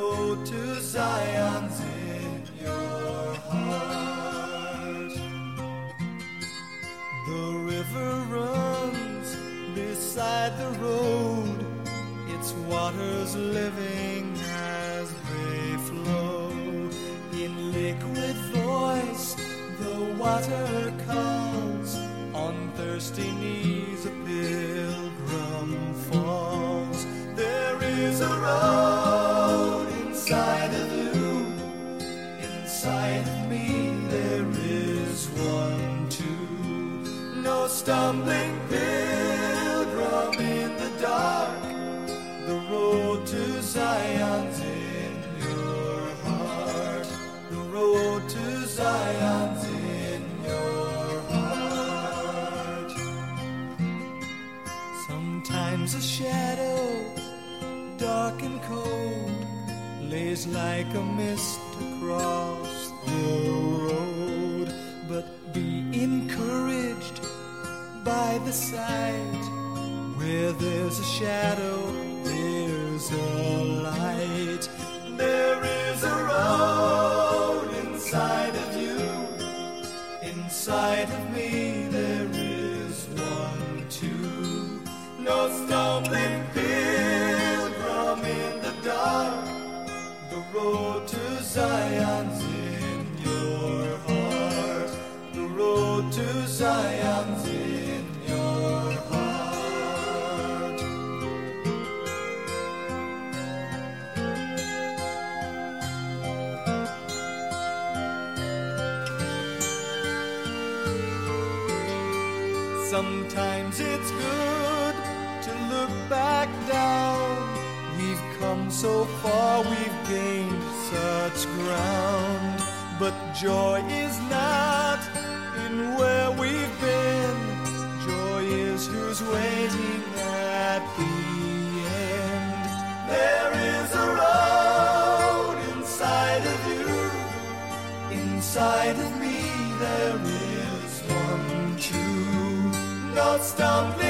road to Zion's in your heart. The river runs beside the road. Its waters living as they flow. In liquid voice, the water calls. On thirsty knees, a pilgrim falls. There is a road inside of you. Inside of me, there is one too. No stumbling pilgrim in the dark. The road to Zion's in your heart. The road to Zion's in your heart. Sometimes a shadow, dark and cold, lays like a mist across the road. But be encouraged by the sight where there's a shadow, there's a light. There is a road inside of you. Inside of me, there is one too. No stumbling pilgrim in the dark. Road to Zion's in your heart. The road to Zion's ground. But joy is not in where we've been. Joy is who's waiting at the end. There is a road inside of you. Inside of me, there is one true. No stumbling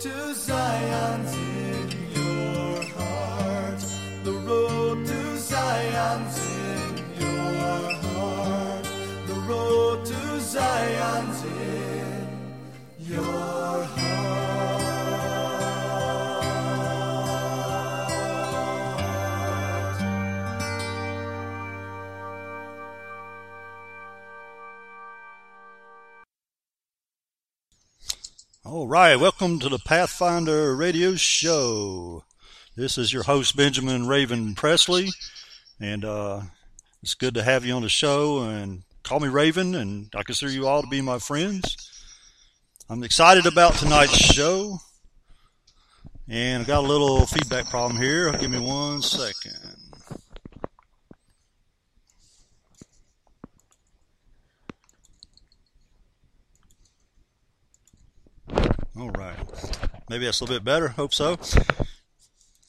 to Zion's in your heart. The road to Zion's in your heart. The road to Zion's right, welcome to the Pathfinder Radio Show. This is your host Benjamin Raven Presley, and uh, it's good to have you on the show. And call me Raven, and I consider you all to be my friends. I'm excited about tonight's show, and I've got a little feedback problem here. Give me one second. All right. Maybe that's a little bit better. Hope so.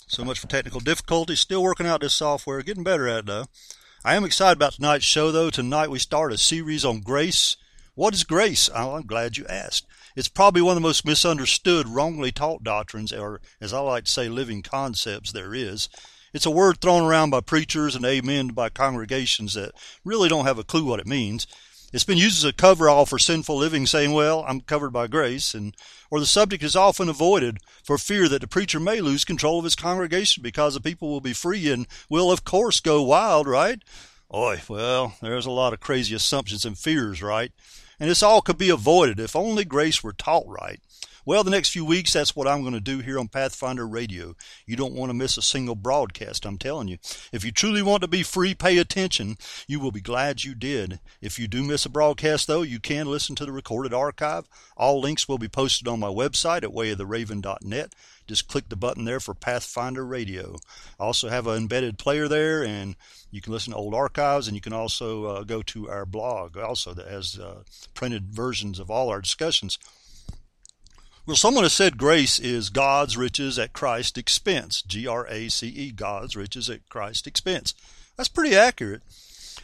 So much for technical difficulties. Still working out this software. Getting better at it, though. I am excited about tonight's show, though. Tonight we start a series on grace. What is grace? Oh, I'm glad you asked. It's probably one of the most misunderstood, wrongly taught doctrines, or as I like to say, living concepts there is. It's a word thrown around by preachers and amen by congregations that really don't have a clue what it means. It's been used as a cover-all for sinful living, saying, well, I'm covered by grace, and or the subject is often avoided for fear that the preacher may lose control of his congregation because the people will be free and will, of course, go wild, right? Oy, well, there's a lot of crazy assumptions and fears, right? And this all could be avoided if only grace were taught right. Well, the next few weeks, that's what I'm going to do here on Pathfinder Radio. You don't want to miss a single broadcast, I'm telling you. If you truly want to be free, pay attention. You will be glad you did. If you do miss a broadcast, though, you can listen to the recorded archive. All links will be posted on my website at wayoftheraven.net. Just click the button there for Pathfinder Radio. I also have an embedded player there, and you can listen to old archives, and you can also uh, go to our blog also that has uh, printed versions of all our discussions. Well, someone has said grace is God's riches at Christ's expense. G R A C E, God's riches at Christ's expense. That's pretty accurate.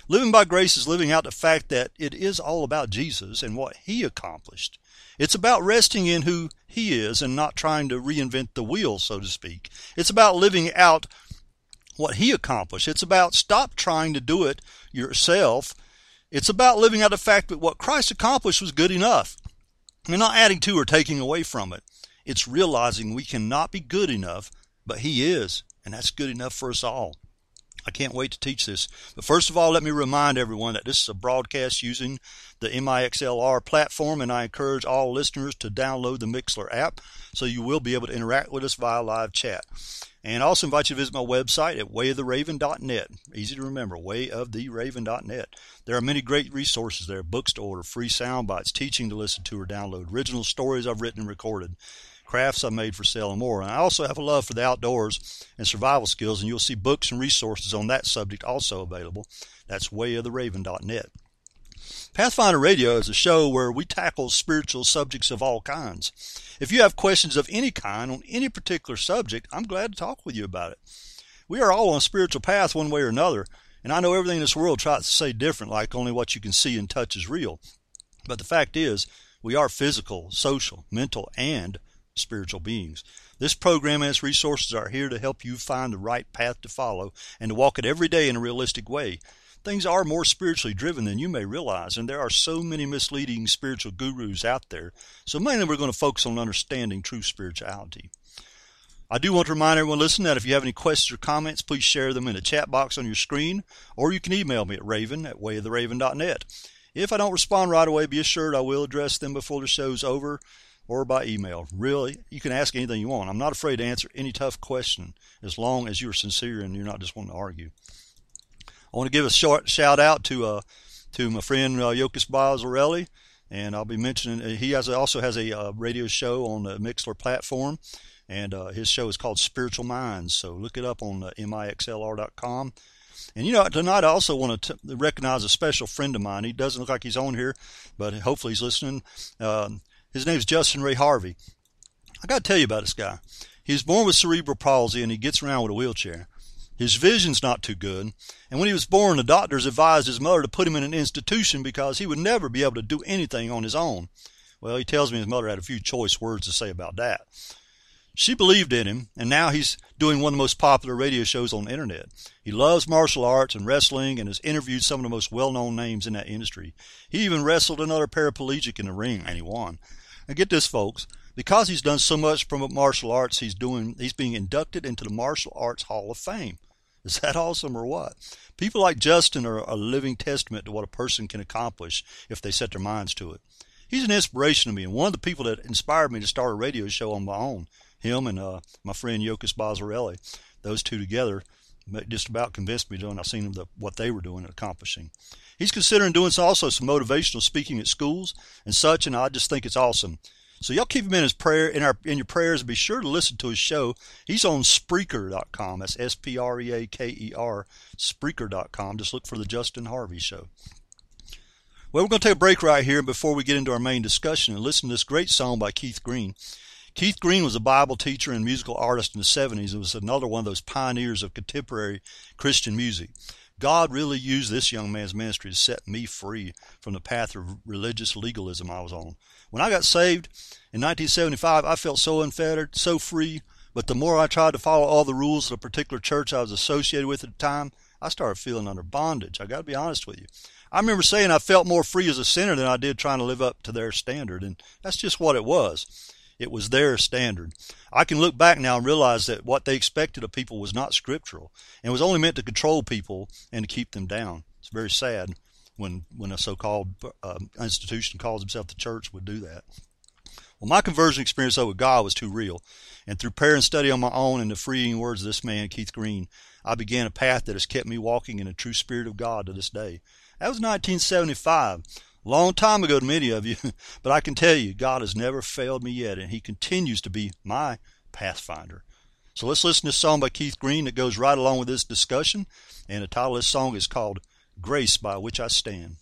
Living by grace is living out the fact that it is all about Jesus and what He accomplished. It's about resting in who He is and not trying to reinvent the wheel, so to speak. It's about living out what He accomplished. It's about stop trying to do it yourself. It's about living out the fact that what Christ accomplished was good enough. We're not adding to or taking away from it. It's realizing we cannot be good enough, but He is, and that's good enough for us all. I can't wait to teach this. But first of all, let me remind everyone that this is a broadcast using the MIXLR platform, and I encourage all listeners to download the Mixlr app so you will be able to interact with us via live chat. And I also invite you to visit my website at wayoftheraven.net. Easy to remember, wayoftheraven.net. There are many great resources there books to order, free sound bites, teaching to listen to or download, original stories I've written and recorded, crafts I made for sale, and more. And I also have a love for the outdoors and survival skills, and you'll see books and resources on that subject also available. That's wayoftheraven.net. Pathfinder Radio is a show where we tackle spiritual subjects of all kinds. If you have questions of any kind on any particular subject, I'm glad to talk with you about it. We are all on a spiritual path one way or another, and I know everything in this world tries to say different, like only what you can see and touch is real. But the fact is, we are physical, social, mental, and spiritual beings. This program and its resources are here to help you find the right path to follow and to walk it every day in a realistic way. Things are more spiritually driven than you may realize, and there are so many misleading spiritual gurus out there. So mainly we're going to focus on understanding true spirituality. I do want to remind everyone listening that if you have any questions or comments, please share them in the chat box on your screen, or you can email me at raven at wayoftheraven.net. If I don't respond right away, be assured I will address them before the show's over or by email. Really, you can ask anything you want. I'm not afraid to answer any tough question as long as you're sincere and you're not just wanting to argue. I want to give a short shout out to uh, to my friend uh, Yokis Bazzarelli, and I'll be mentioning uh, he has also has a uh, radio show on the Mixlr platform, and uh, his show is called Spiritual Minds. So look it up on uh, mixlr.com. And you know, tonight I also want to t- recognize a special friend of mine. He doesn't look like he's on here, but hopefully he's listening. Um, his name is Justin Ray Harvey. I got to tell you about this guy. He was born with cerebral palsy and he gets around with a wheelchair. His vision's not too good, and when he was born, the doctors advised his mother to put him in an institution because he would never be able to do anything on his own. Well, he tells me his mother had a few choice words to say about that. She believed in him, and now he's doing one of the most popular radio shows on the internet. He loves martial arts and wrestling and has interviewed some of the most well known names in that industry. He even wrestled another paraplegic in the ring, and he won. Now, get this, folks. Because he's done so much from martial arts, he's doing he's being inducted into the Martial Arts Hall of Fame. Is that awesome or what? People like Justin are a living testament to what a person can accomplish if they set their minds to it. He's an inspiration to me and one of the people that inspired me to start a radio show on my own. Him and uh, my friend Yokis Bazzarelli, those two together just about convinced me doing. I've seen them the, what they were doing and accomplishing. He's considering doing also some motivational speaking at schools and such, and I just think it's awesome. So y'all keep him in his prayer in our in your prayers and be sure to listen to his show. He's on Spreaker.com. That's S P R E A K E R Spreaker.com. Just look for the Justin Harvey show. Well, we're going to take a break right here before we get into our main discussion and listen to this great song by Keith Green. Keith Green was a Bible teacher and musical artist in the 70s and was another one of those pioneers of contemporary Christian music. God really used this young man's ministry to set me free from the path of religious legalism I was on. When I got saved in 1975, I felt so unfettered, so free, but the more I tried to follow all the rules of a particular church I was associated with at the time, I started feeling under bondage. I got to be honest with you. I remember saying I felt more free as a sinner than I did trying to live up to their standard, and that's just what it was. It was their standard. I can look back now and realize that what they expected of people was not scriptural and was only meant to control people and to keep them down. It's very sad. when when a so-called uh, institution calls himself the church would do that. Well, my conversion experience though with God was too real, and through prayer and study on my own and the freeing words of this man Keith Green, I began a path that has kept me walking in the true spirit of God to this day. That was 1975. Long time ago to many of you, but I can tell you, God has never failed me yet, and He continues to be my pathfinder. So let's listen to a song by Keith Green that goes right along with this discussion, and the title of this song is called Grace by Which I Stand.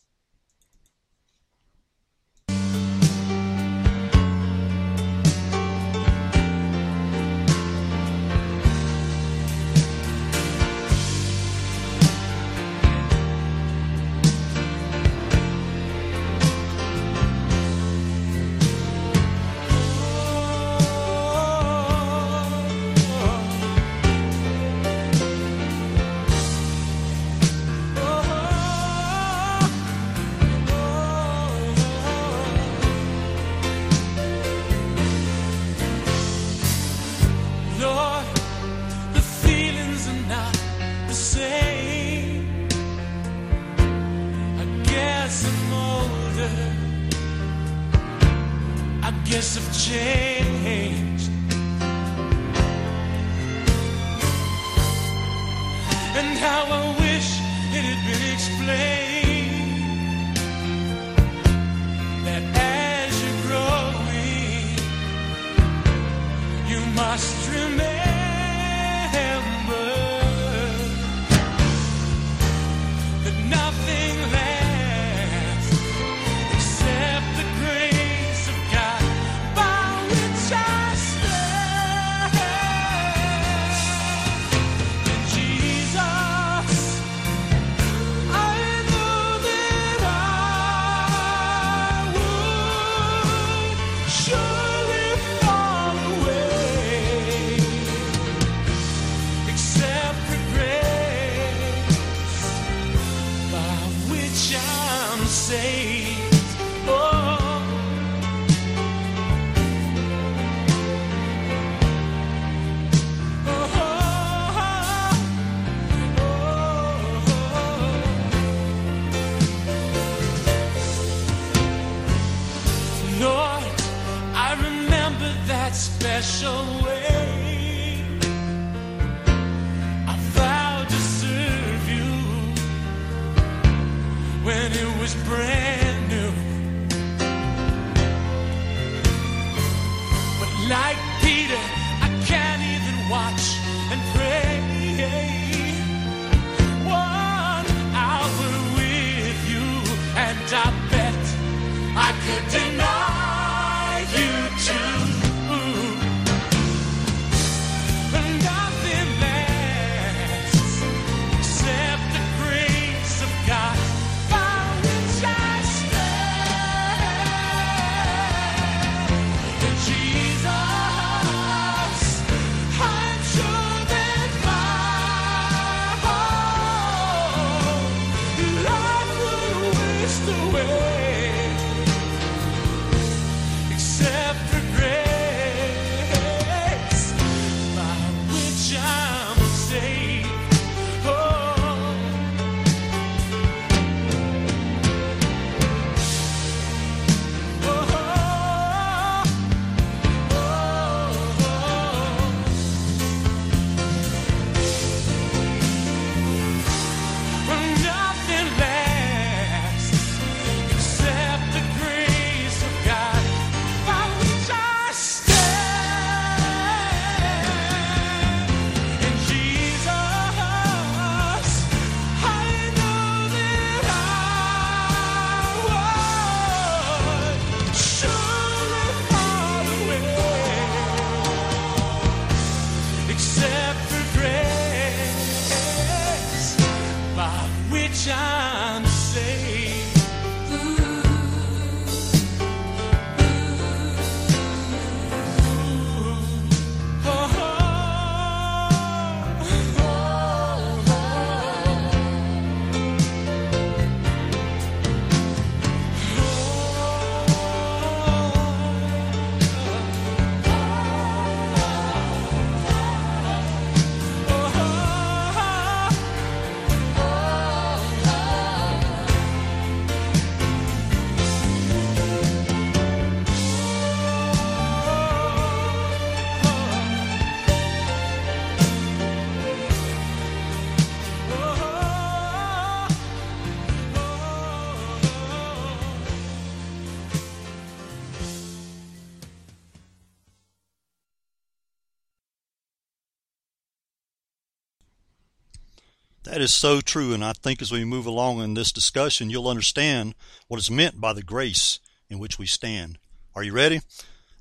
That is so true, and I think as we move along in this discussion, you'll understand what is meant by the grace in which we stand. Are you ready?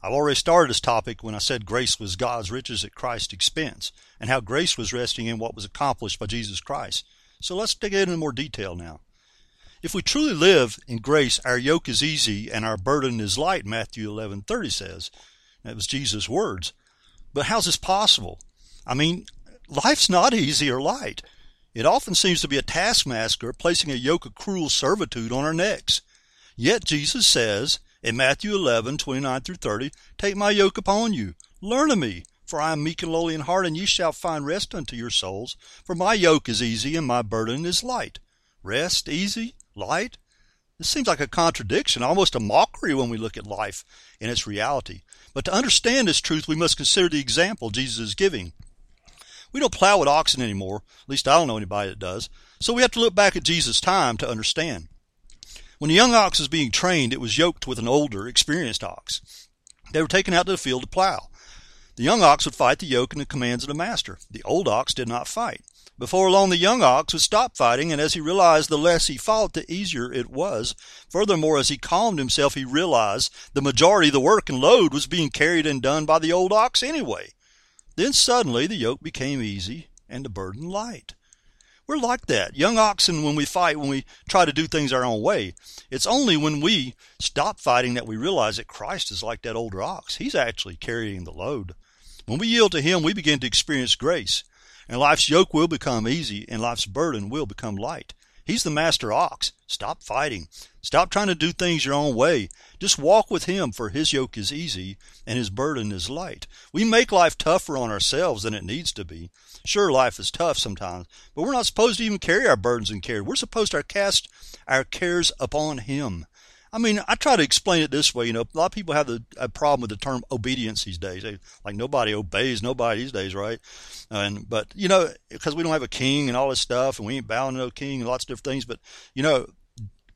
I've already started this topic when I said grace was God's riches at Christ's expense, and how grace was resting in what was accomplished by Jesus Christ. So let's dig into more detail now. If we truly live in grace, our yoke is easy and our burden is light, Matthew 11:30 says. That was Jesus' words. But how's this possible? I mean, life's not easy or light. It often seems to be a taskmaster placing a yoke of cruel servitude on our necks. Yet Jesus says in Matthew 11, 29 through 30, Take my yoke upon you, learn of me, for I am meek and lowly in heart, and ye shall find rest unto your souls. For my yoke is easy, and my burden is light. Rest, easy, light? This seems like a contradiction, almost a mockery when we look at life in its reality. But to understand this truth, we must consider the example Jesus is giving. We don't plow with oxen anymore, at least I don't know anybody that does, so we have to look back at Jesus' time to understand. When a young ox was being trained, it was yoked with an older, experienced ox. They were taken out to the field to plow. The young ox would fight the yoke and the commands of the master. The old ox did not fight. Before long, the young ox would stop fighting, and as he realized the less he fought, the easier it was. Furthermore, as he calmed himself, he realized the majority of the work and load was being carried and done by the old ox anyway. Then suddenly the yoke became easy and the burden light. We're like that. Young oxen, when we fight, when we try to do things our own way, it's only when we stop fighting that we realize that Christ is like that older ox. He's actually carrying the load. When we yield to Him, we begin to experience grace, and life's yoke will become easy, and life's burden will become light. He's the master ox. Stop fighting. Stop trying to do things your own way. Just walk with Him, for His yoke is easy and His burden is light. We make life tougher on ourselves than it needs to be. Sure, life is tough sometimes, but we're not supposed to even carry our burdens and cares. We're supposed to cast our cares upon Him. I mean, I try to explain it this way. You know, a lot of people have the, a problem with the term obedience these days. They, like nobody obeys nobody these days, right? And but you know, because we don't have a king and all this stuff, and we ain't bowing to no king and lots of different things. But you know,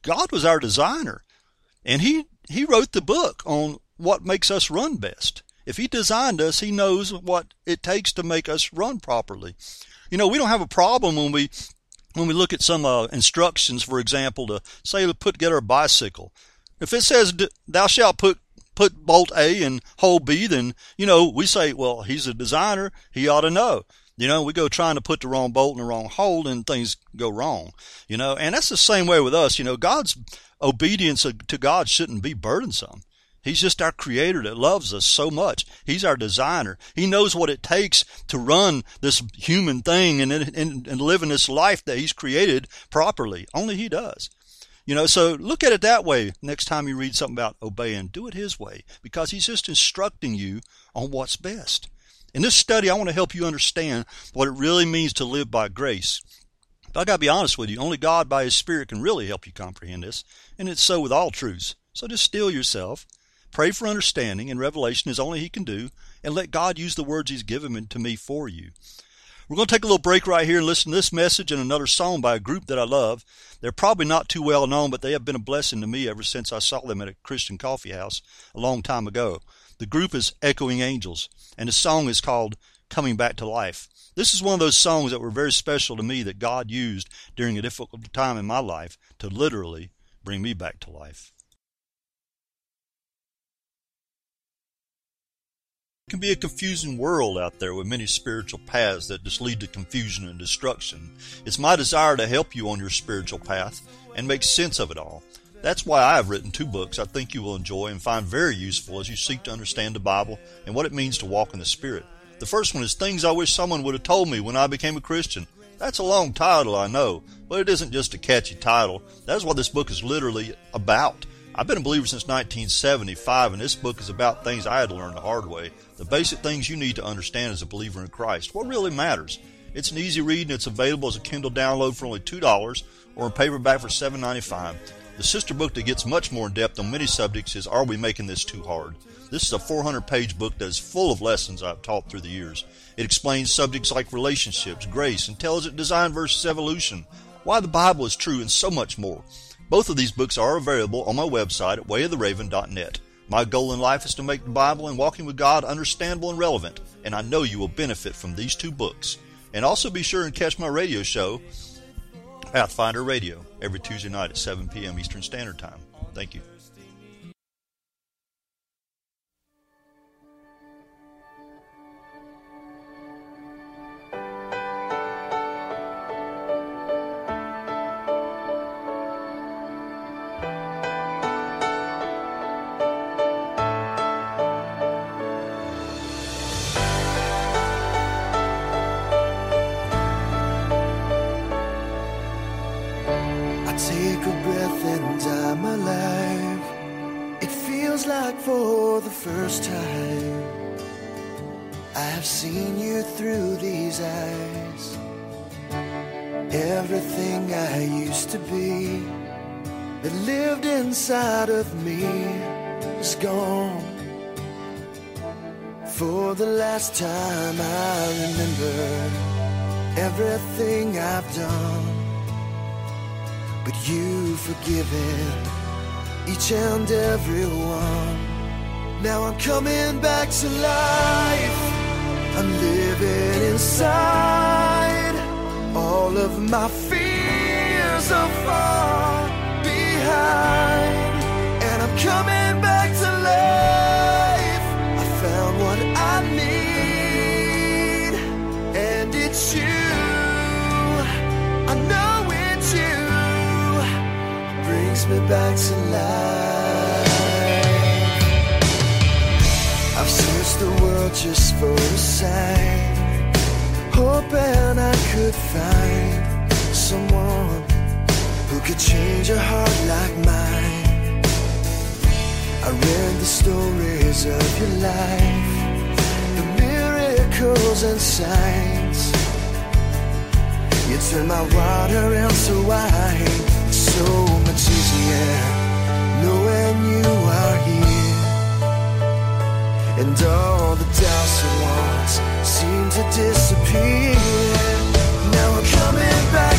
God was our designer, and he he wrote the book on what makes us run best. If he designed us, he knows what it takes to make us run properly. You know, we don't have a problem when we when we look at some uh, instructions, for example, to say to put together a bicycle. If it says thou shalt put put bolt A and hole B, then you know we say, well, he's a designer, he ought to know. You know, we go trying to put the wrong bolt in the wrong hole, and things go wrong. You know, and that's the same way with us. You know, God's obedience to God shouldn't be burdensome. He's just our creator that loves us so much. He's our designer. He knows what it takes to run this human thing and, and, and live in this life that he's created properly. Only he does. You know, so look at it that way next time you read something about obeying. Do it his way because he's just instructing you on what's best. In this study, I want to help you understand what it really means to live by grace. But I got to be honest with you, only God by his Spirit can really help you comprehend this, and it's so with all truths. So just still yourself Pray for understanding and revelation as only He can do, and let God use the words He's given to me for you. We're going to take a little break right here and listen to this message and another song by a group that I love. They're probably not too well known, but they have been a blessing to me ever since I saw them at a Christian coffee house a long time ago. The group is Echoing Angels, and the song is called Coming Back to Life. This is one of those songs that were very special to me that God used during a difficult time in my life to literally bring me back to life. It can be a confusing world out there with many spiritual paths that just lead to confusion and destruction. It's my desire to help you on your spiritual path and make sense of it all. That's why I have written two books I think you will enjoy and find very useful as you seek to understand the Bible and what it means to walk in the Spirit. The first one is Things I Wish Someone Would Have Told Me When I Became a Christian. That's a long title, I know, but it isn't just a catchy title. That's what this book is literally about. I've been a believer since 1975, and this book is about things I had to learn the hard way. The basic things you need to understand as a believer in Christ. What really matters. It's an easy read and it's available as a Kindle download for only $2 or in paperback for $7.95. The sister book that gets much more in depth on many subjects is Are We Making This Too Hard? This is a 400 page book that is full of lessons I've taught through the years. It explains subjects like relationships, grace, intelligent design versus evolution, why the Bible is true, and so much more. Both of these books are available on my website at wayoftheraven.net. My goal in life is to make the Bible and walking with God understandable and relevant, and I know you will benefit from these two books. And also be sure and catch my radio show, Pathfinder Radio, every Tuesday night at 7 p.m. Eastern Standard Time. Thank you. First time I have seen you through these eyes. Everything I used to be that lived inside of me is gone. For the last time I remember everything I've done but you've forgiven each and every one. Now I'm coming back to life. I'm living inside. All of my fears are far behind, and I'm coming back to life. I found what I need, and it's you. I know it's you brings me back to life. Just for a sign, hoping I could find someone who could change a heart like mine. I read the stories of your life, the miracles and signs. You turn my water into wine. It's so much easier knowing you are here. And all the doubts and wants seem to disappear. Now I'm coming back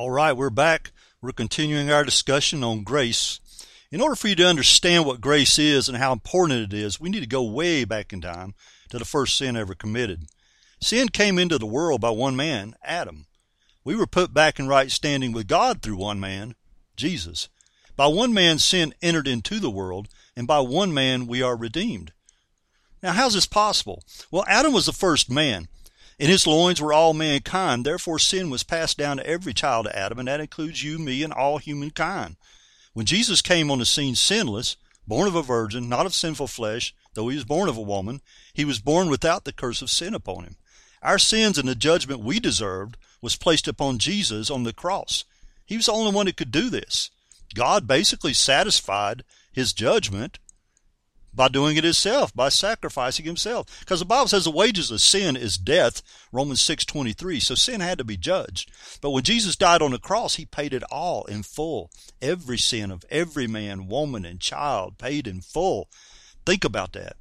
All right, we're back. We're continuing our discussion on grace. In order for you to understand what grace is and how important it is, we need to go way back in time to the first sin ever committed. Sin came into the world by one man, Adam. We were put back in right standing with God through one man, Jesus. By one man, sin entered into the world, and by one man, we are redeemed. Now, how's this possible? Well, Adam was the first man. In his loins were all mankind. Therefore, sin was passed down to every child of Adam, and that includes you, me, and all humankind. When Jesus came on the scene sinless, born of a virgin, not of sinful flesh, though he was born of a woman, he was born without the curse of sin upon him. Our sins and the judgment we deserved was placed upon Jesus on the cross. He was the only one that could do this. God basically satisfied his judgment by doing it himself, by sacrificing himself. Because the Bible says the wages of sin is death, Romans 6.23. So sin had to be judged. But when Jesus died on the cross, he paid it all in full. Every sin of every man, woman, and child paid in full. Think about that.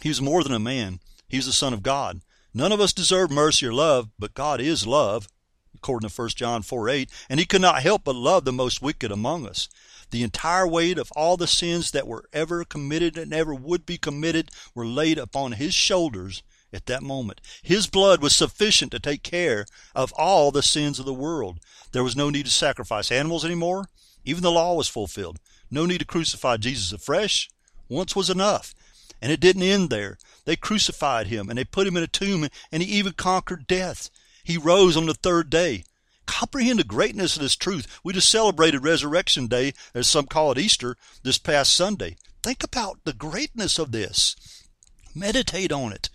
He was more than a man. He was the Son of God. None of us deserve mercy or love, but God is love, according to 1 John 4 8, and he could not help but love the most wicked among us. The entire weight of all the sins that were ever committed and ever would be committed were laid upon his shoulders at that moment. His blood was sufficient to take care of all the sins of the world. There was no need to sacrifice animals anymore. Even the law was fulfilled. No need to crucify Jesus afresh. Once was enough. And it didn't end there. They crucified him and they put him in a tomb and he even conquered death. He rose on the third day. Comprehend the greatness of this truth. We just celebrated Resurrection Day, as some call it Easter, this past Sunday. Think about the greatness of this. Meditate on it.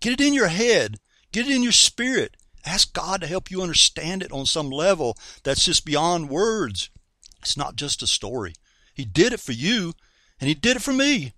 Get it in your head. Get it in your spirit. Ask God to help you understand it on some level that's just beyond words. It's not just a story. He did it for you, and He did it for me.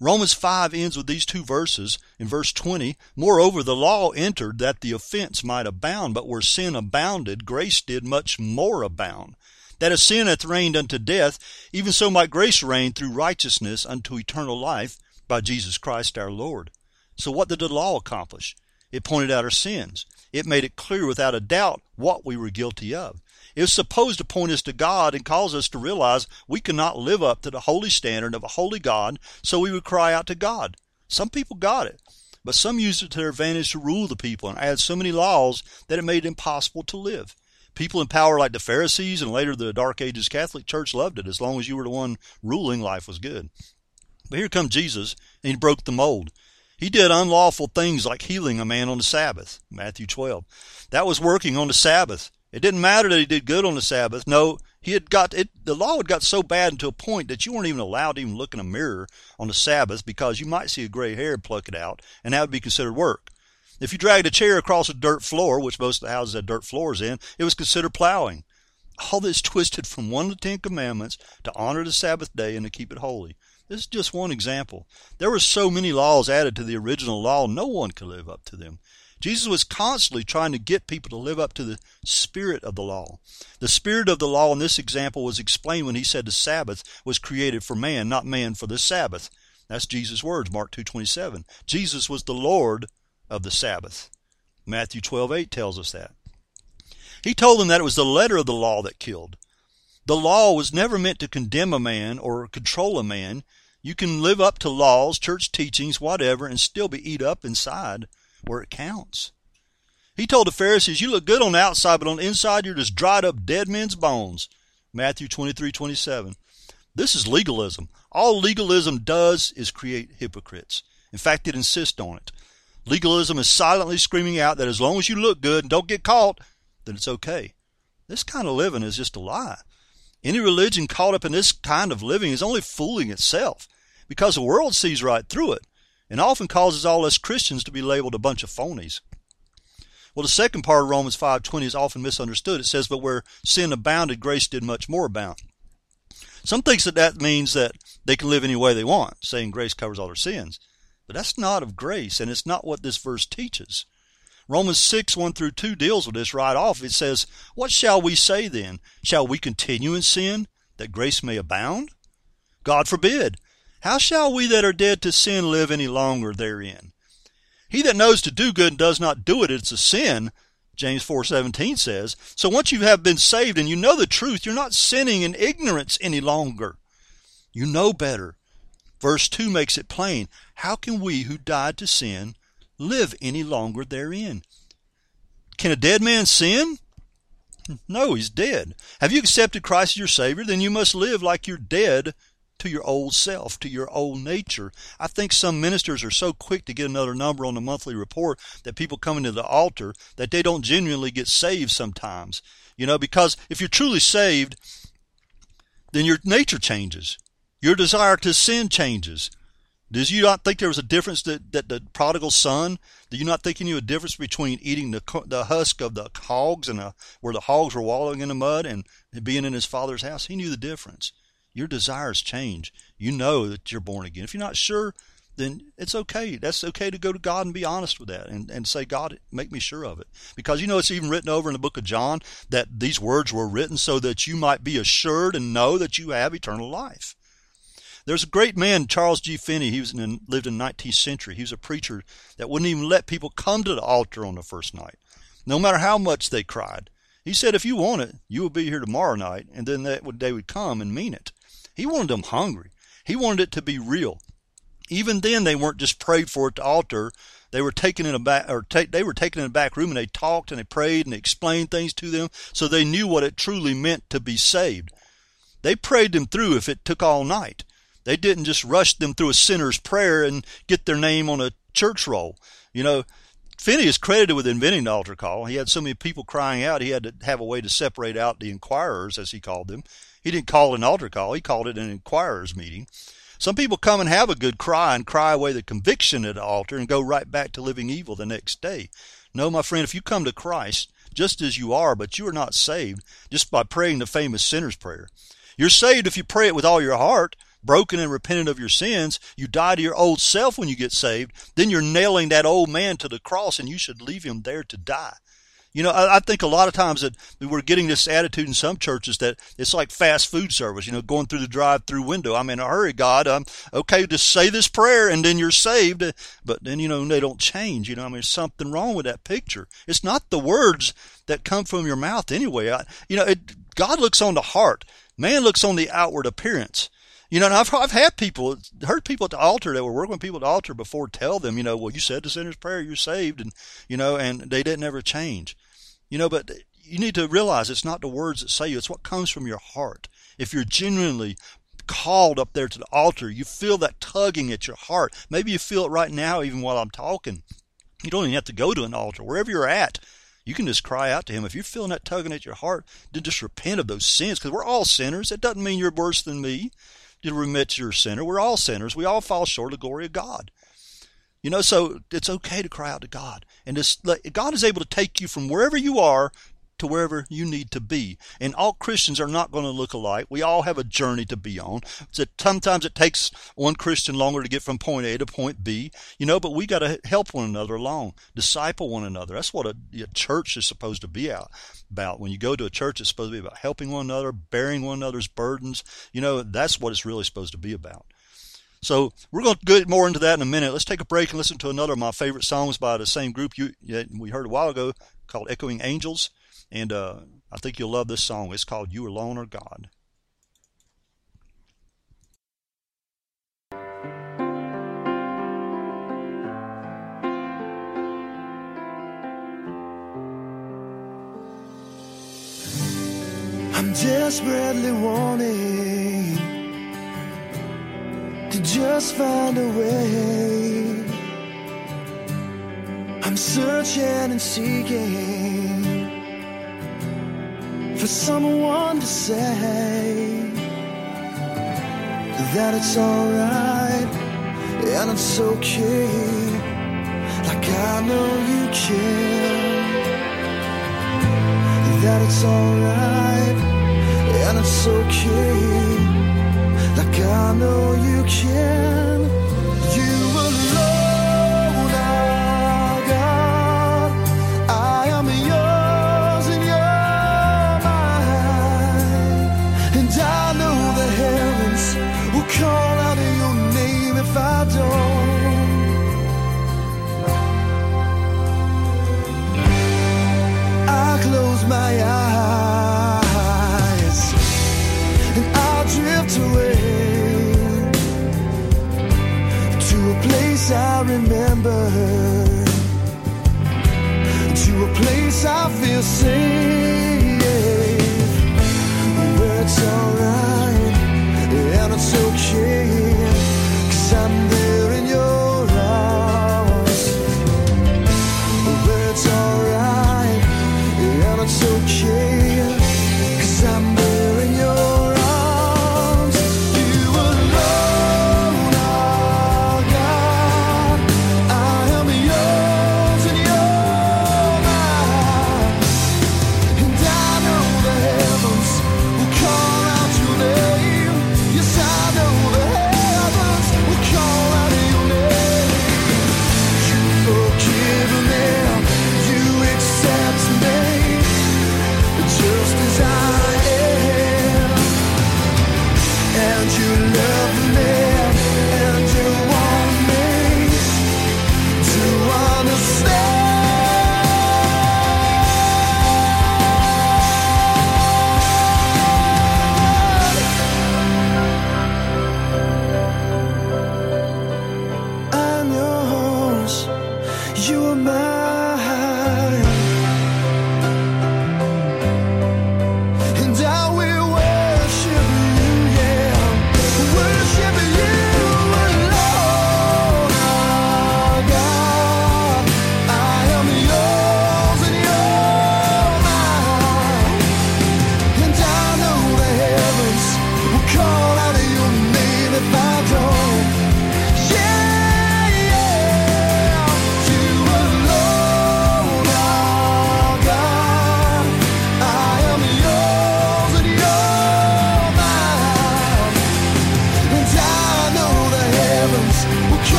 Romans 5 ends with these two verses. In verse 20, Moreover, the law entered that the offense might abound, but where sin abounded, grace did much more abound. That as sin hath reigned unto death, even so might grace reign through righteousness unto eternal life by Jesus Christ our Lord. So what did the law accomplish? It pointed out our sins. It made it clear without a doubt what we were guilty of. Was supposed to point us to God and cause us to realize we cannot live up to the holy standard of a holy God, so we would cry out to God. Some people got it, but some used it to their advantage to rule the people and add so many laws that it made it impossible to live. People in power like the Pharisees and later the Dark Ages Catholic Church loved it as long as you were the one ruling, life was good. But here comes Jesus, and he broke the mold. He did unlawful things like healing a man on the Sabbath, Matthew 12. That was working on the Sabbath. It didn't matter that he did good on the Sabbath. No, he had got it. The law had got so bad to a point that you weren't even allowed to even look in a mirror on the Sabbath because you might see a gray hair pluck it out, and that would be considered work. If you dragged a chair across a dirt floor, which most of the houses had dirt floors in, it was considered plowing. All this twisted from one of the Ten Commandments to honor the Sabbath day and to keep it holy. This is just one example. There were so many laws added to the original law, no one could live up to them. Jesus was constantly trying to get people to live up to the spirit of the law. The spirit of the law in this example was explained when he said the Sabbath was created for man, not man for the Sabbath. That's Jesus' words, Mark 2.27. Jesus was the Lord of the Sabbath. Matthew 12.8 tells us that. He told them that it was the letter of the law that killed. The law was never meant to condemn a man or control a man. You can live up to laws, church teachings, whatever, and still be eat up inside where it counts. He told the Pharisees, You look good on the outside, but on the inside you're just dried up dead men's bones. Matthew 23 27. This is legalism. All legalism does is create hypocrites. In fact, it insists on it. Legalism is silently screaming out that as long as you look good and don't get caught, then it's okay. This kind of living is just a lie. Any religion caught up in this kind of living is only fooling itself because the world sees right through it and often causes all us Christians to be labeled a bunch of phonies. Well, the second part of Romans 5.20 is often misunderstood. It says, but where sin abounded, grace did much more abound. Some thinks that that means that they can live any way they want, saying grace covers all their sins. But that's not of grace, and it's not what this verse teaches. Romans 6, 1 through 2 deals with this right off. It says, What shall we say then? Shall we continue in sin, that grace may abound? God forbid. How shall we that are dead to sin live any longer therein? He that knows to do good and does not do it, it's a sin, James 4:17 says. So once you have been saved and you know the truth, you're not sinning in ignorance any longer. You know better. Verse 2 makes it plain. How can we who died to sin live any longer therein? Can a dead man sin? No, he's dead. Have you accepted Christ as your Savior? Then you must live like you're dead to your old self, to your old nature. I think some ministers are so quick to get another number on the monthly report that people coming to the altar that they don't genuinely get saved sometimes. You know, because if you're truly saved, then your nature changes. Your desire to sin changes. Does you not think there was a difference that, that the prodigal son? Do you not think you knew a difference between eating the the husk of the hogs and the, where the hogs were wallowing in the mud and being in his father's house? He knew the difference. Your desires change. You know that you're born again. If you're not sure, then it's okay. That's okay to go to God and be honest with that and, and say, God, make me sure of it. Because you know, it's even written over in the book of John that these words were written so that you might be assured and know that you have eternal life. There's a great man, Charles G. Finney. He was in, lived in the 19th century. He was a preacher that wouldn't even let people come to the altar on the first night, no matter how much they cried. He said, if you want it, you will be here tomorrow night, and then that would, they would come and mean it. He wanted them hungry. He wanted it to be real. Even then, they weren't just prayed for at the altar. They were taken in a back, or ta- they were taken in a back room, and they talked and they prayed and they explained things to them, so they knew what it truly meant to be saved. They prayed them through if it took all night. They didn't just rush them through a sinner's prayer and get their name on a church roll. You know, Finney is credited with inventing the altar call. He had so many people crying out, he had to have a way to separate out the inquirers, as he called them. He didn't call an altar call, he called it an inquirers meeting. Some people come and have a good cry and cry away the conviction at the altar and go right back to living evil the next day. No, my friend, if you come to Christ just as you are, but you are not saved just by praying the famous sinner's prayer. You're saved if you pray it with all your heart, broken and repentant of your sins. You die to your old self when you get saved. Then you're nailing that old man to the cross and you should leave him there to die. You know, I, I think a lot of times that we're getting this attitude in some churches that it's like fast food service, you know, going through the drive-through window. I'm in a hurry, God. I'm okay. Just say this prayer and then you're saved. But then, you know, they don't change. You know, I mean, something wrong with that picture. It's not the words that come from your mouth anyway. I, you know, it, God looks on the heart. Man looks on the outward appearance. You know, I've, I've had people, heard people at the altar that were working with people at the altar before tell them, you know, well, you said the sinner's prayer, you're saved, and, you know, and they didn't ever change. You know, but you need to realize it's not the words that say you, it's what comes from your heart. If you're genuinely called up there to the altar, you feel that tugging at your heart. Maybe you feel it right now, even while I'm talking. You don't even have to go to an altar. Wherever you're at, you can just cry out to Him. If you're feeling that tugging at your heart, then just repent of those sins, because we're all sinners. It doesn't mean you're worse than me. You admit you're a sinner. We're all sinners. We all fall short of the glory of God. You know, so it's okay to cry out to God. And just let, God is able to take you from wherever you are to wherever you need to be. And all Christians are not going to look alike. We all have a journey to be on. So sometimes it takes one Christian longer to get from point A to point B, you know, but we got to help one another along, disciple one another. That's what a, a church is supposed to be out, about. When you go to a church, it's supposed to be about helping one another, bearing one another's burdens. You know, that's what it's really supposed to be about. So we're going to get more into that in a minute. Let's take a break and listen to another of my favorite songs by the same group you we heard a while ago called Echoing Angels. And uh, I think you'll love this song. It's called You Alone Are God. I'm desperately wanting to just find a way. I'm searching and seeking for someone to say that it's alright and it's okay, like I know you care. that it's alright and it's okay. Like I know you can. Place I remember, to a place I feel safe,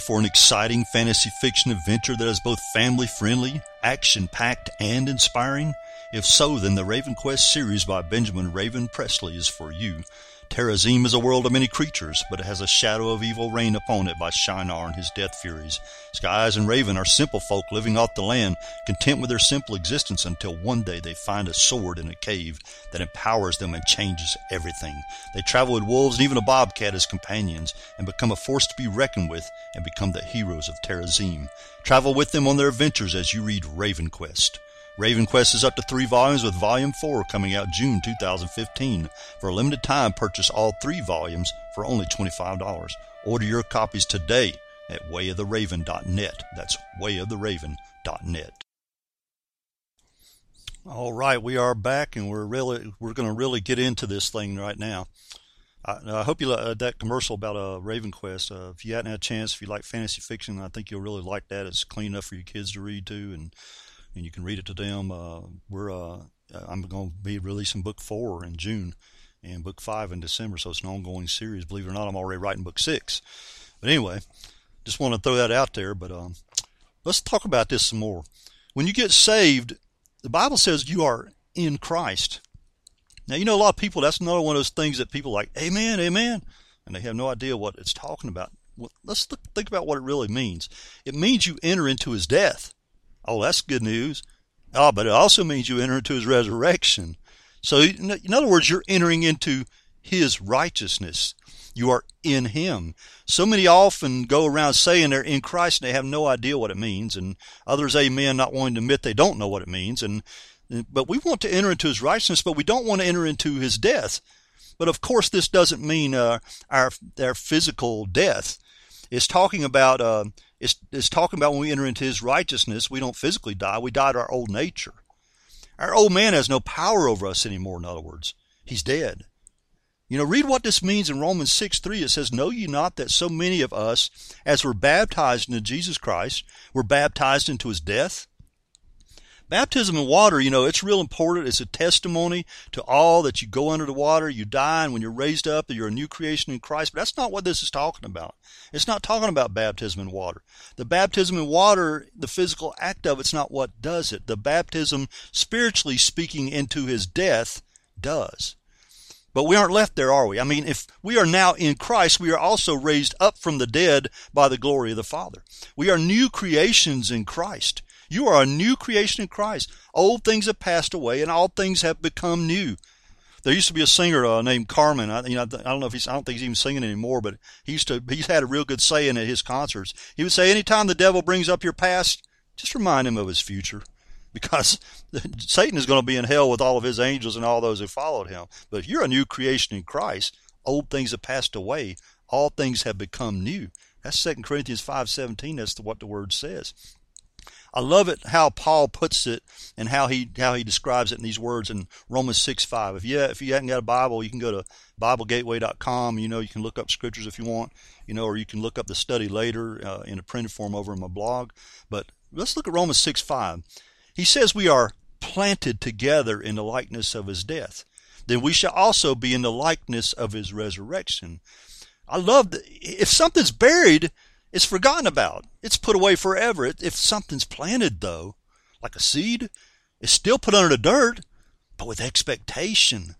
for an exciting fantasy fiction adventure that is both family friendly, action packed, and inspiring? If so, then the Raven Quest series by Benjamin Raven Presley is for you. Terrazim is a world of many creatures, but it has a shadow of evil reign upon it by Shinar and his death furies. Skies and Raven are simple folk living off the land, content with their simple existence until one day they find a sword in a cave that empowers them and changes everything. They travel with wolves and even a bobcat as companions, and become a force to be reckoned with, and become the heroes of Terrazim. Travel with them on their adventures as you read Raven Quest. Raven Quest is up to three volumes with volume four coming out June 2015. For a limited time, purchase all three volumes for only $25. Order your copies today at wayoftheraven.net. That's wayoftheraven.net. All right, we are back, and we're really we're going to really get into this thing right now. I, I hope you like uh, that commercial about uh, Raven Quest. Uh, if you hadn't had a chance, if you like fantasy fiction, I think you'll really like that. It's clean enough for your kids to read too, and and you can read it to them. Uh, we're uh, I'm going to be releasing book four in June, and book five in December, so it's an ongoing series. Believe it or not, I'm already writing book six. But anyway, just want to throw that out there. But um, let's talk about this some more. When you get saved, the Bible says you are in Christ. Now, you know, a lot of people, that's another one of those things that people like, amen, amen, and they have no idea what it's talking about. Well, let's think about what it really means. It means you enter into his death. Oh, that's good news. Oh, but it also means you enter into his resurrection. So, in other words, you're entering into his righteousness. You are in him. So many often go around saying they're in Christ and they have no idea what it means, and others, amen, not wanting to admit they don't know what it means. And but we want to enter into his righteousness, but we don't want to enter into his death. But of course, this doesn't mean uh, our our physical death. It's talking about uh, it's, it's talking about when we enter into his righteousness, we don't physically die. We die to our old nature. Our old man has no power over us anymore, in other words. He's dead. You know, read what this means in Romans 6 3. It says, Know ye not that so many of us, as were baptized into Jesus Christ, were baptized into his death? Baptism in water, you know, it's real important. It's a testimony to all that you go under the water, you die, and when you're raised up, you're a new creation in Christ. But that's not what this is talking about. It's not talking about baptism in water. The baptism in water, the physical act of it's not what does it. The baptism, spiritually speaking, into his death does. But we aren't left there, are we? I mean, if we are now in Christ, we are also raised up from the dead by the glory of the Father. We are new creations in Christ. You are a new creation in Christ. Old things have passed away, and all things have become new. There used to be a singer uh, named Carmen. I, you know, I don't know if he's. I don't think he's even singing anymore. But he used to. He's had a real good saying at his concerts. He would say, "Anytime the devil brings up your past, just remind him of his future." because Satan is going to be in hell with all of his angels and all those who followed him. But if you're a new creation in Christ, old things have passed away, all things have become new. That's 2 Corinthians 5:17. That's what the word says. I love it how Paul puts it and how he how he describes it in these words in Romans 6:5. If you if you haven't got a Bible, you can go to BibleGateway.com. You know you can look up scriptures if you want. You know, or you can look up the study later uh, in a printed form over in my blog. But let's look at Romans 6:5. He says we are planted together in the likeness of his death. Then we shall also be in the likeness of his resurrection. I love that if something's buried, it's forgotten about. It's put away forever. If something's planted, though, like a seed, it's still put under the dirt, but with expectation.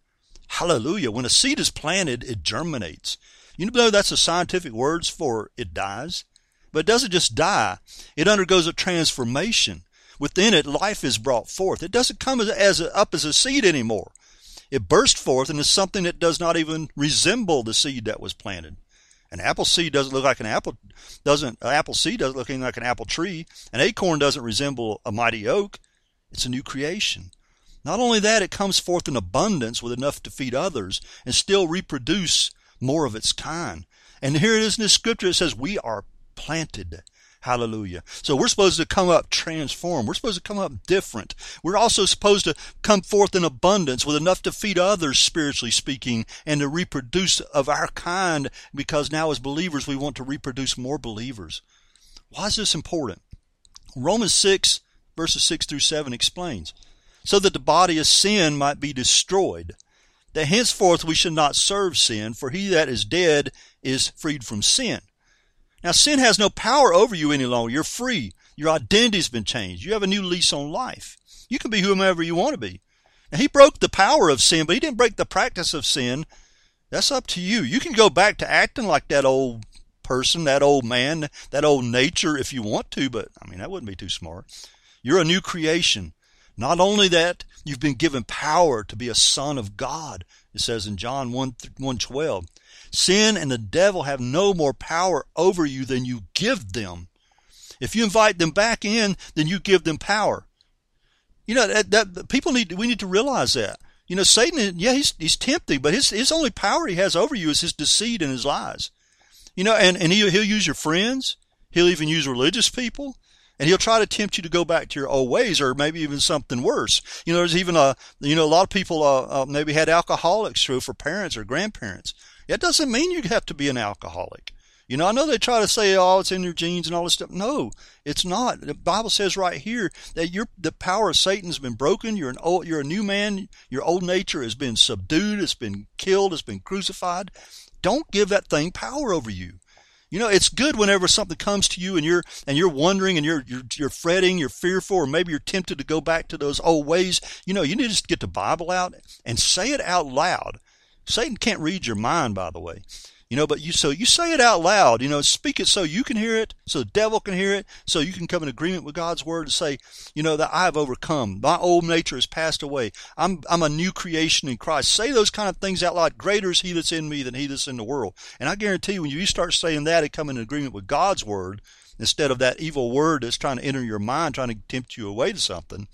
Hallelujah. When a seed is planted, it germinates. You know that's the scientific words for it dies. But it doesn't just die, it undergoes a transformation. Within it, life is brought forth. It doesn't come as, as a, up as a seed anymore. It bursts forth and is something that does not even resemble the seed that was planted. An apple seed doesn't look like an apple doesn't an apple seed doesn't look anything like an apple tree. An acorn doesn't resemble a mighty oak. It's a new creation. Not only that, it comes forth in abundance with enough to feed others and still reproduce more of its kind. And here it is in this scripture. It says, We are planted Hallelujah. So we're supposed to come up transformed. We're supposed to come up different. We're also supposed to come forth in abundance with enough to feed others, spiritually speaking, and to reproduce of our kind because now as believers we want to reproduce more believers. Why is this important? Romans 6, verses 6 through 7 explains so that the body of sin might be destroyed, that henceforth we should not serve sin, for he that is dead is freed from sin. Now, sin has no power over you any longer. You're free. Your identity's been changed. You have a new lease on life. You can be whomever you want to be. Now, he broke the power of sin, but he didn't break the practice of sin. That's up to you. You can go back to acting like that old person, that old man, that old nature if you want to, but I mean, that wouldn't be too smart. You're a new creation. Not only that, you've been given power to be a son of God. It says in John 1, 112. Sin and the devil have no more power over you than you give them. If you invite them back in, then you give them power. You know that, that people need we need to realize that. You know, Satan, yeah, he's he's tempting, but his his only power he has over you is his deceit and his lies. You know, and and he'll he'll use your friends. He'll even use religious people, and he'll try to tempt you to go back to your old ways, or maybe even something worse. You know, there's even a you know a lot of people uh, uh, maybe had alcoholics through for parents or grandparents. That doesn't mean you have to be an alcoholic. You know, I know they try to say, "Oh, it's in your genes and all this stuff." No, it's not. The Bible says right here that your the power of Satan's been broken. You're an old, you're a new man. Your old nature has been subdued. It's been killed. It's been crucified. Don't give that thing power over you. You know, it's good whenever something comes to you and you're and you're wondering and you're you're you're fretting, you're fearful, or maybe you're tempted to go back to those old ways. You know, you need to just get the Bible out and say it out loud. Satan can't read your mind, by the way. You know, but you so you say it out loud, you know, speak it so you can hear it, so the devil can hear it, so you can come in agreement with God's word and say, you know, that I have overcome. My old nature has passed away. I'm I'm a new creation in Christ. Say those kind of things out loud. Greater is he that's in me than he that's in the world. And I guarantee you when you start saying that and come in agreement with God's word, instead of that evil word that's trying to enter your mind, trying to tempt you away to something,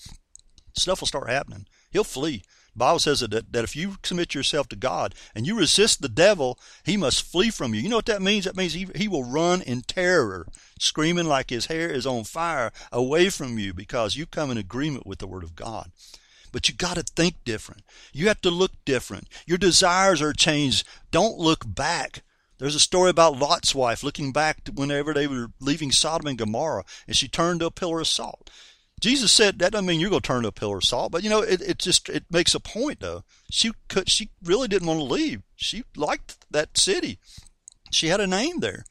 stuff will start happening. He'll flee. Bible says that, that if you submit yourself to God and you resist the devil, he must flee from you. You know what that means? That means he, he will run in terror, screaming like his hair is on fire away from you because you come in agreement with the Word of God. But you got to think different. You have to look different. Your desires are changed. Don't look back. There's a story about Lot's wife looking back whenever they were leaving Sodom and Gomorrah, and she turned to a pillar of salt. Jesus said that doesn't mean you're going to turn to a pillar of salt, but you know it, it just it makes a point though. She could she really didn't want to leave. She liked that city. She had a name there.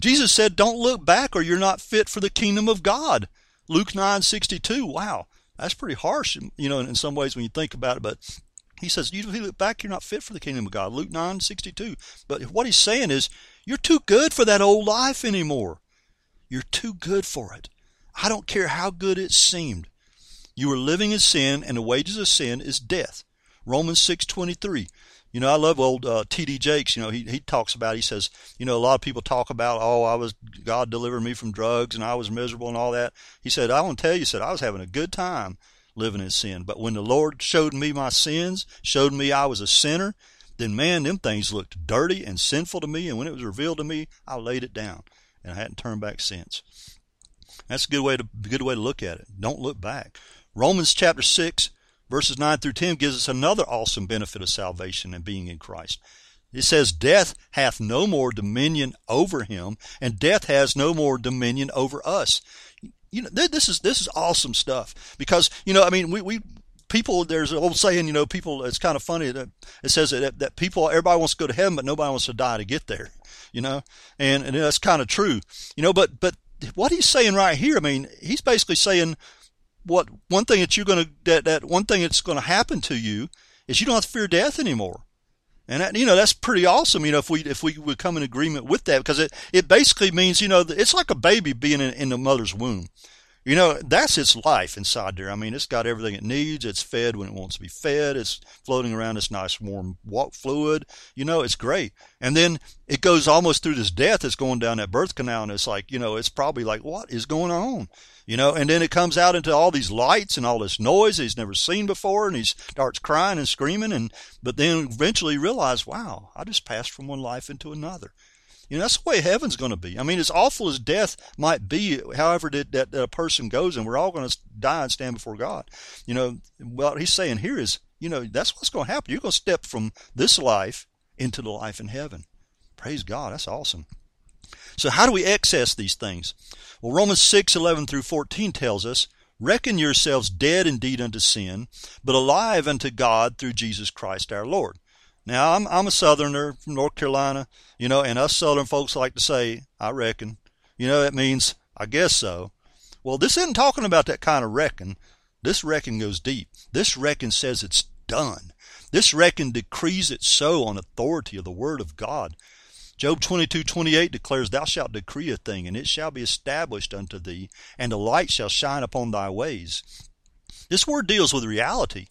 Jesus said, "Don't look back, or you're not fit for the kingdom of God." Luke nine sixty two. Wow, that's pretty harsh, you know, in some ways when you think about it. But he says, "You look back, you're not fit for the kingdom of God." Luke nine sixty two. But what he's saying is, you're too good for that old life anymore. You're too good for it. I don't care how good it seemed. You are living in sin, and the wages of sin is death. Romans six twenty three. You know, I love old uh, T.D. Jakes. You know, he he talks about. He says, you know, a lot of people talk about, oh, I was God delivered me from drugs, and I was miserable and all that. He said, I want to tell you, he said I was having a good time living in sin, but when the Lord showed me my sins, showed me I was a sinner, then man, them things looked dirty and sinful to me, and when it was revealed to me, I laid it down, and I hadn't turned back since. That's a good way to good way to look at it. Don't look back. Romans chapter six, verses nine through ten gives us another awesome benefit of salvation and being in Christ. It says, Death hath no more dominion over him, and death has no more dominion over us. You know, this is this is awesome stuff because you know, I mean, we we people. There's an old saying, you know, people. It's kind of funny that it says that that people, everybody wants to go to heaven, but nobody wants to die to get there. You know, and and that's kind of true. You know, but but what he's saying right here, I mean, he's basically saying what one thing that you're going to that that one thing that's going to happen to you is you don't have to fear death anymore. And that, you know that's pretty awesome. You know if we if we would come in agreement with that because it it basically means you know it's like a baby being in, in the mother's womb. You know, that's its life inside there. I mean, it's got everything it needs. It's fed when it wants to be fed. It's floating around this nice warm fluid. You know, it's great. And then it goes almost through this death that's going down that birth canal. And it's like, you know, it's probably like, what is going on? You know, and then it comes out into all these lights and all this noise he's never seen before. And he starts crying and screaming. And, but then eventually realize, wow, I just passed from one life into another. You know, that's the way heaven's going to be. I mean, as awful as death might be, however that, that, that a person goes, and we're all going to die and stand before God. You know, what he's saying here is, you know, that's what's going to happen. You're going to step from this life into the life in heaven. Praise God. That's awesome. So how do we access these things? Well, Romans 6, 11 through 14 tells us, Reckon yourselves dead indeed unto sin, but alive unto God through Jesus Christ our Lord. Now, I'm, I'm a Southerner from North Carolina, you know, and us Southern folks like to say, I reckon. You know, that means, I guess so. Well, this isn't talking about that kind of reckon. This reckon goes deep. This reckon says it's done. This reckon decrees it so on authority of the word of God. Job 22:28 declares, Thou shalt decree a thing, and it shall be established unto thee, and the light shall shine upon thy ways. This word deals with reality.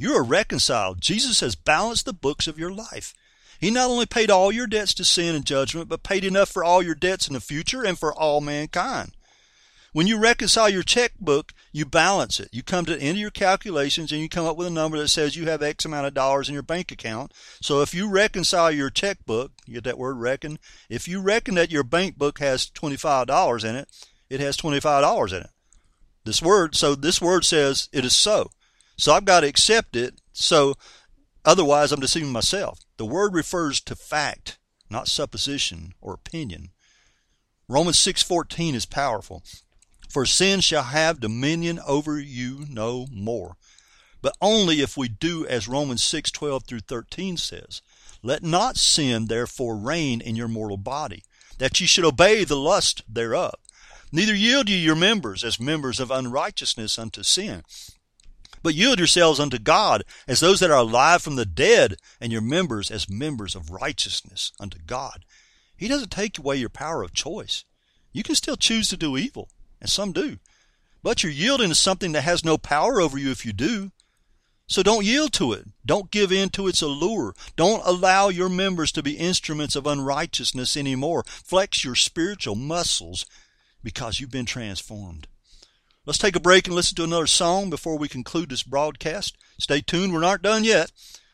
You are reconciled. Jesus has balanced the books of your life. He not only paid all your debts to sin and judgment, but paid enough for all your debts in the future and for all mankind. When you reconcile your checkbook, you balance it. You come to the end of your calculations and you come up with a number that says you have X amount of dollars in your bank account. So if you reconcile your checkbook, you get that word reckon, if you reckon that your bank book has $25 in it, it has $25 in it. This word, so this word says it is so. So I've got to accept it. So otherwise I'm deceiving myself. The word refers to fact, not supposition or opinion. Romans 6:14 is powerful. For sin shall have dominion over you no more, but only if we do as Romans 6:12 through 13 says. Let not sin therefore reign in your mortal body, that ye should obey the lust thereof. Neither yield ye your members as members of unrighteousness unto sin, but yield yourselves unto God as those that are alive from the dead, and your members as members of righteousness unto God. He doesn't take away your power of choice. You can still choose to do evil, and some do. But you're yielding to something that has no power over you if you do. So don't yield to it. Don't give in to its allure. Don't allow your members to be instruments of unrighteousness anymore. Flex your spiritual muscles because you've been transformed. Let's take a break and listen to another song before we conclude this broadcast. Stay tuned, we're not done yet.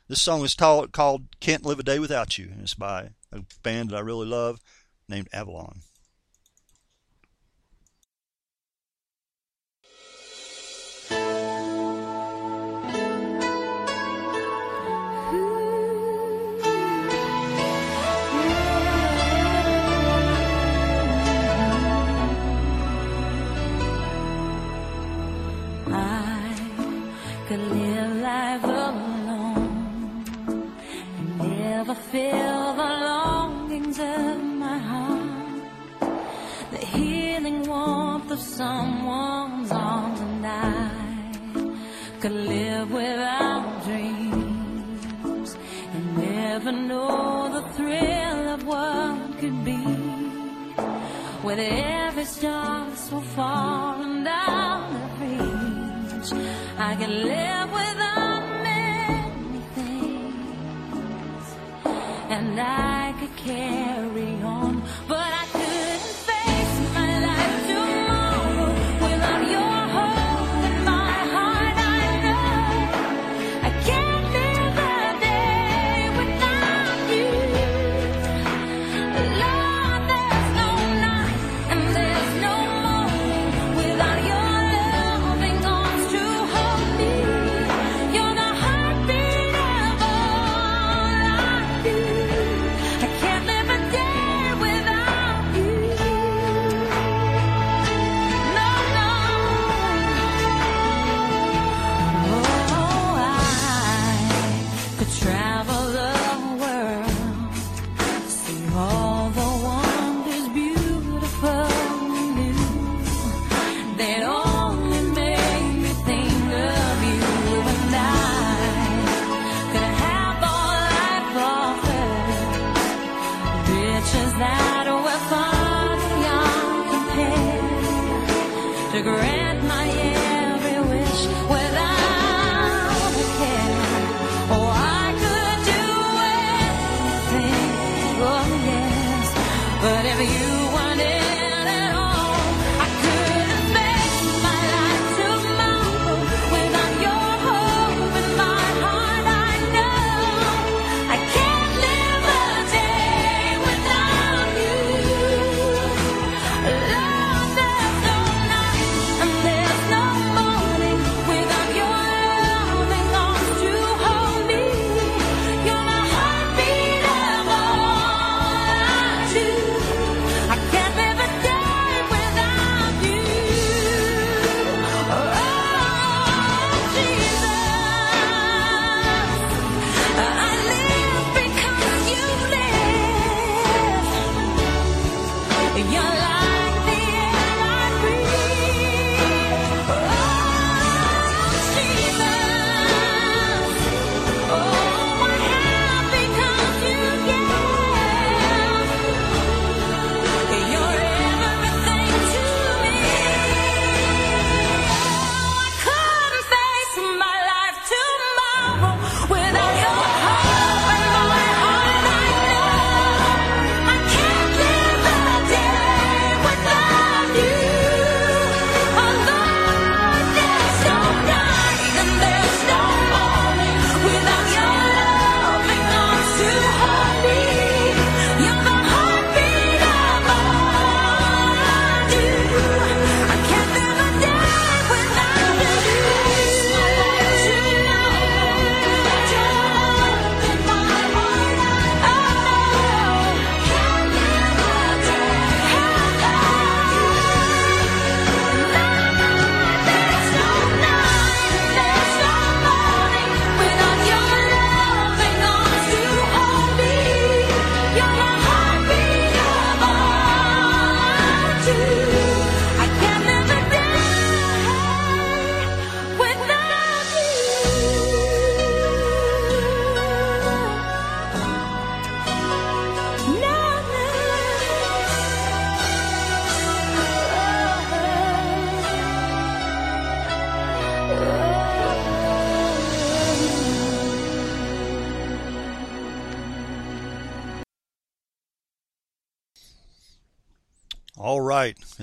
This song is called, Can't Live a Day Without You, and it's by a band that I really love named Avalon. Feel the longings of my heart, the healing warmth of someone's arms, and I could live without dreams and never know the thrill of what could be. With every star so far and out of reach, I can live without and I could carry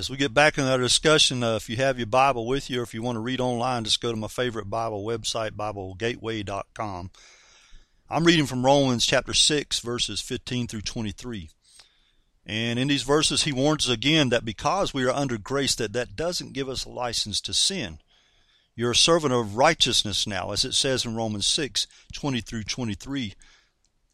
As we get back in our discussion, uh, if you have your Bible with you or if you want to read online, just go to my favorite Bible website, BibleGateway.com. I'm reading from Romans chapter 6, verses 15 through 23. And in these verses, he warns us again that because we are under grace, that that doesn't give us a license to sin. You're a servant of righteousness now, as it says in Romans 6, 20 through 23.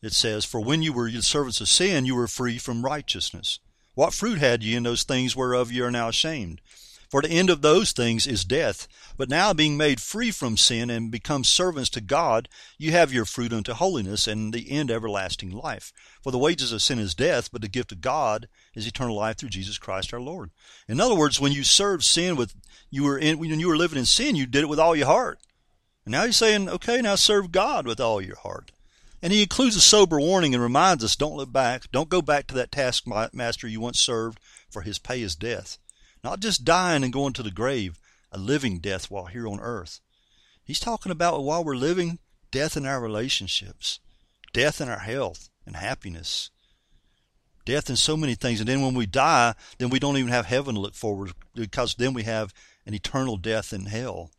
It says, For when you were servants of sin, you were free from righteousness. What fruit had ye in those things whereof ye are now ashamed? For the end of those things is death. But now, being made free from sin and become servants to God, you have your fruit unto holiness, and the end everlasting life. For the wages of sin is death, but the gift of God is eternal life through Jesus Christ our Lord. In other words, when you served sin with you were in when you were living in sin, you did it with all your heart. And now he's saying, okay, now serve God with all your heart. And he includes a sober warning and reminds us don't look back. Don't go back to that taskmaster you once served, for his pay is death. Not just dying and going to the grave, a living death while here on earth. He's talking about while we're living, death in our relationships, death in our health and happiness, death in so many things. And then when we die, then we don't even have heaven to look forward to because then we have an eternal death in hell.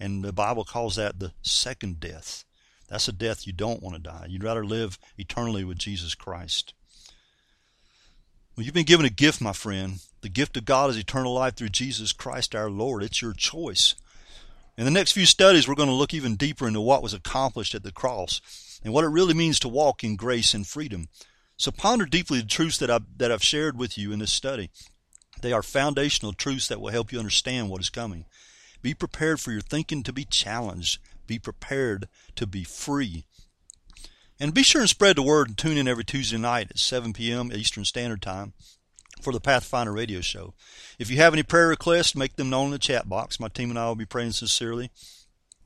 And the Bible calls that the second death. That's a death you don't want to die. You'd rather live eternally with Jesus Christ. Well, you've been given a gift, my friend. The gift of God is eternal life through Jesus Christ our Lord. It's your choice. In the next few studies, we're going to look even deeper into what was accomplished at the cross and what it really means to walk in grace and freedom. So ponder deeply the truths that I've, that I've shared with you in this study. They are foundational truths that will help you understand what is coming. Be prepared for your thinking to be challenged. Be prepared to be free. And be sure and spread the word and tune in every Tuesday night at 7 p.m. Eastern Standard Time for the Pathfinder radio show. If you have any prayer requests, make them known in the chat box. My team and I will be praying sincerely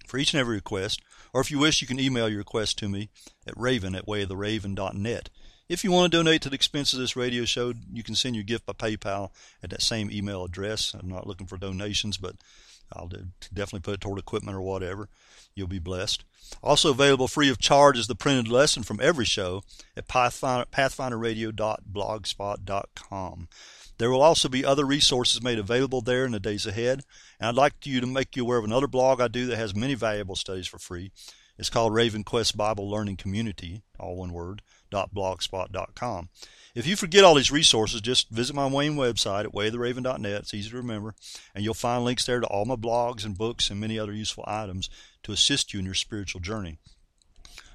for each and every request. Or if you wish, you can email your request to me at raven at wayoftheraven.net. If you want to donate to the expense of this radio show, you can send your gift by PayPal at that same email address. I'm not looking for donations, but I'll definitely put it toward equipment or whatever. You'll be blessed. Also available free of charge is the printed lesson from every show at pathfinderradio.blogspot.com. There will also be other resources made available there in the days ahead. And I'd like you to make you aware of another blog I do that has many valuable studies for free. It's called Raven Quest Bible Learning Community, all one word, .blogspot.com. If you forget all these resources, just visit my Wayne website at waytheraven.net. It's easy to remember, and you'll find links there to all my blogs and books and many other useful items to assist you in your spiritual journey.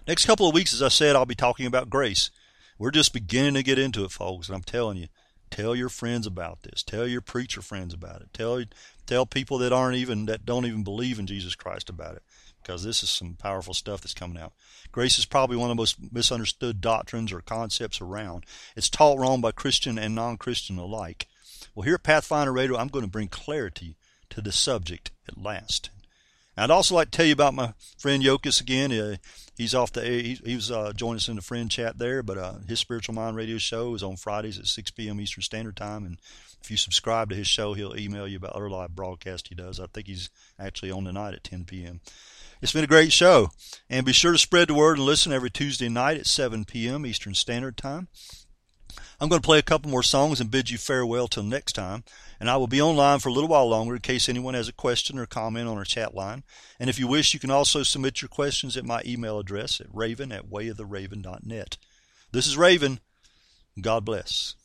Next couple of weeks, as I said, I'll be talking about grace. We're just beginning to get into it, folks, and I'm telling you, tell your friends about this. Tell your preacher friends about it. Tell tell people that aren't even that don't even believe in Jesus Christ about it because this is some powerful stuff that's coming out. Grace is probably one of the most misunderstood doctrines or concepts around. It's taught wrong by Christian and non-Christian alike. Well, here at Pathfinder Radio, I'm going to bring clarity to the subject at last. I'd also like to tell you about my friend Yokas again. Uh, he's off the he, he was uh, joining us in the friend chat there, but uh, his Spiritual Mind Radio show is on Fridays at 6 p.m. Eastern Standard Time. And if you subscribe to his show, he'll email you about other live broadcast he does. I think he's actually on tonight at 10 p.m. It's been a great show. And be sure to spread the word and listen every Tuesday night at 7 p.m. Eastern Standard Time. I'm going to play a couple more songs and bid you farewell till next time. And I will be online for a little while longer in case anyone has a question or comment on our chat line. And if you wish, you can also submit your questions at my email address at raven at wayoftheraven.net. This is Raven. God bless.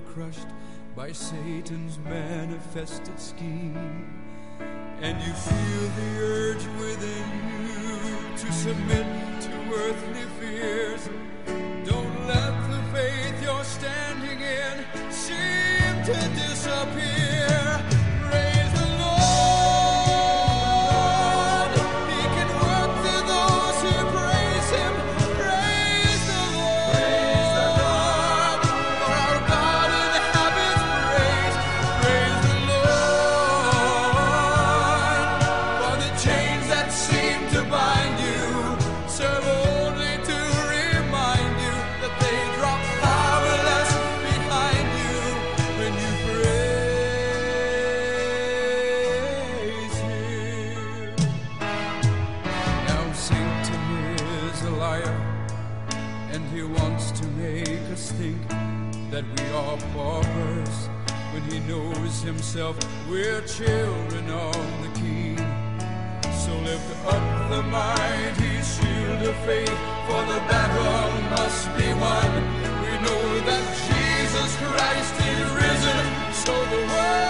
Crushed by Satan's manifested scheme. And you feel the urge within you to submit to earthly fears. Don't let the faith you're standing in seem to himself we're children of the King. So lift up the mighty shield of faith, for the battle must be won. We know that Jesus Christ is risen, so the work's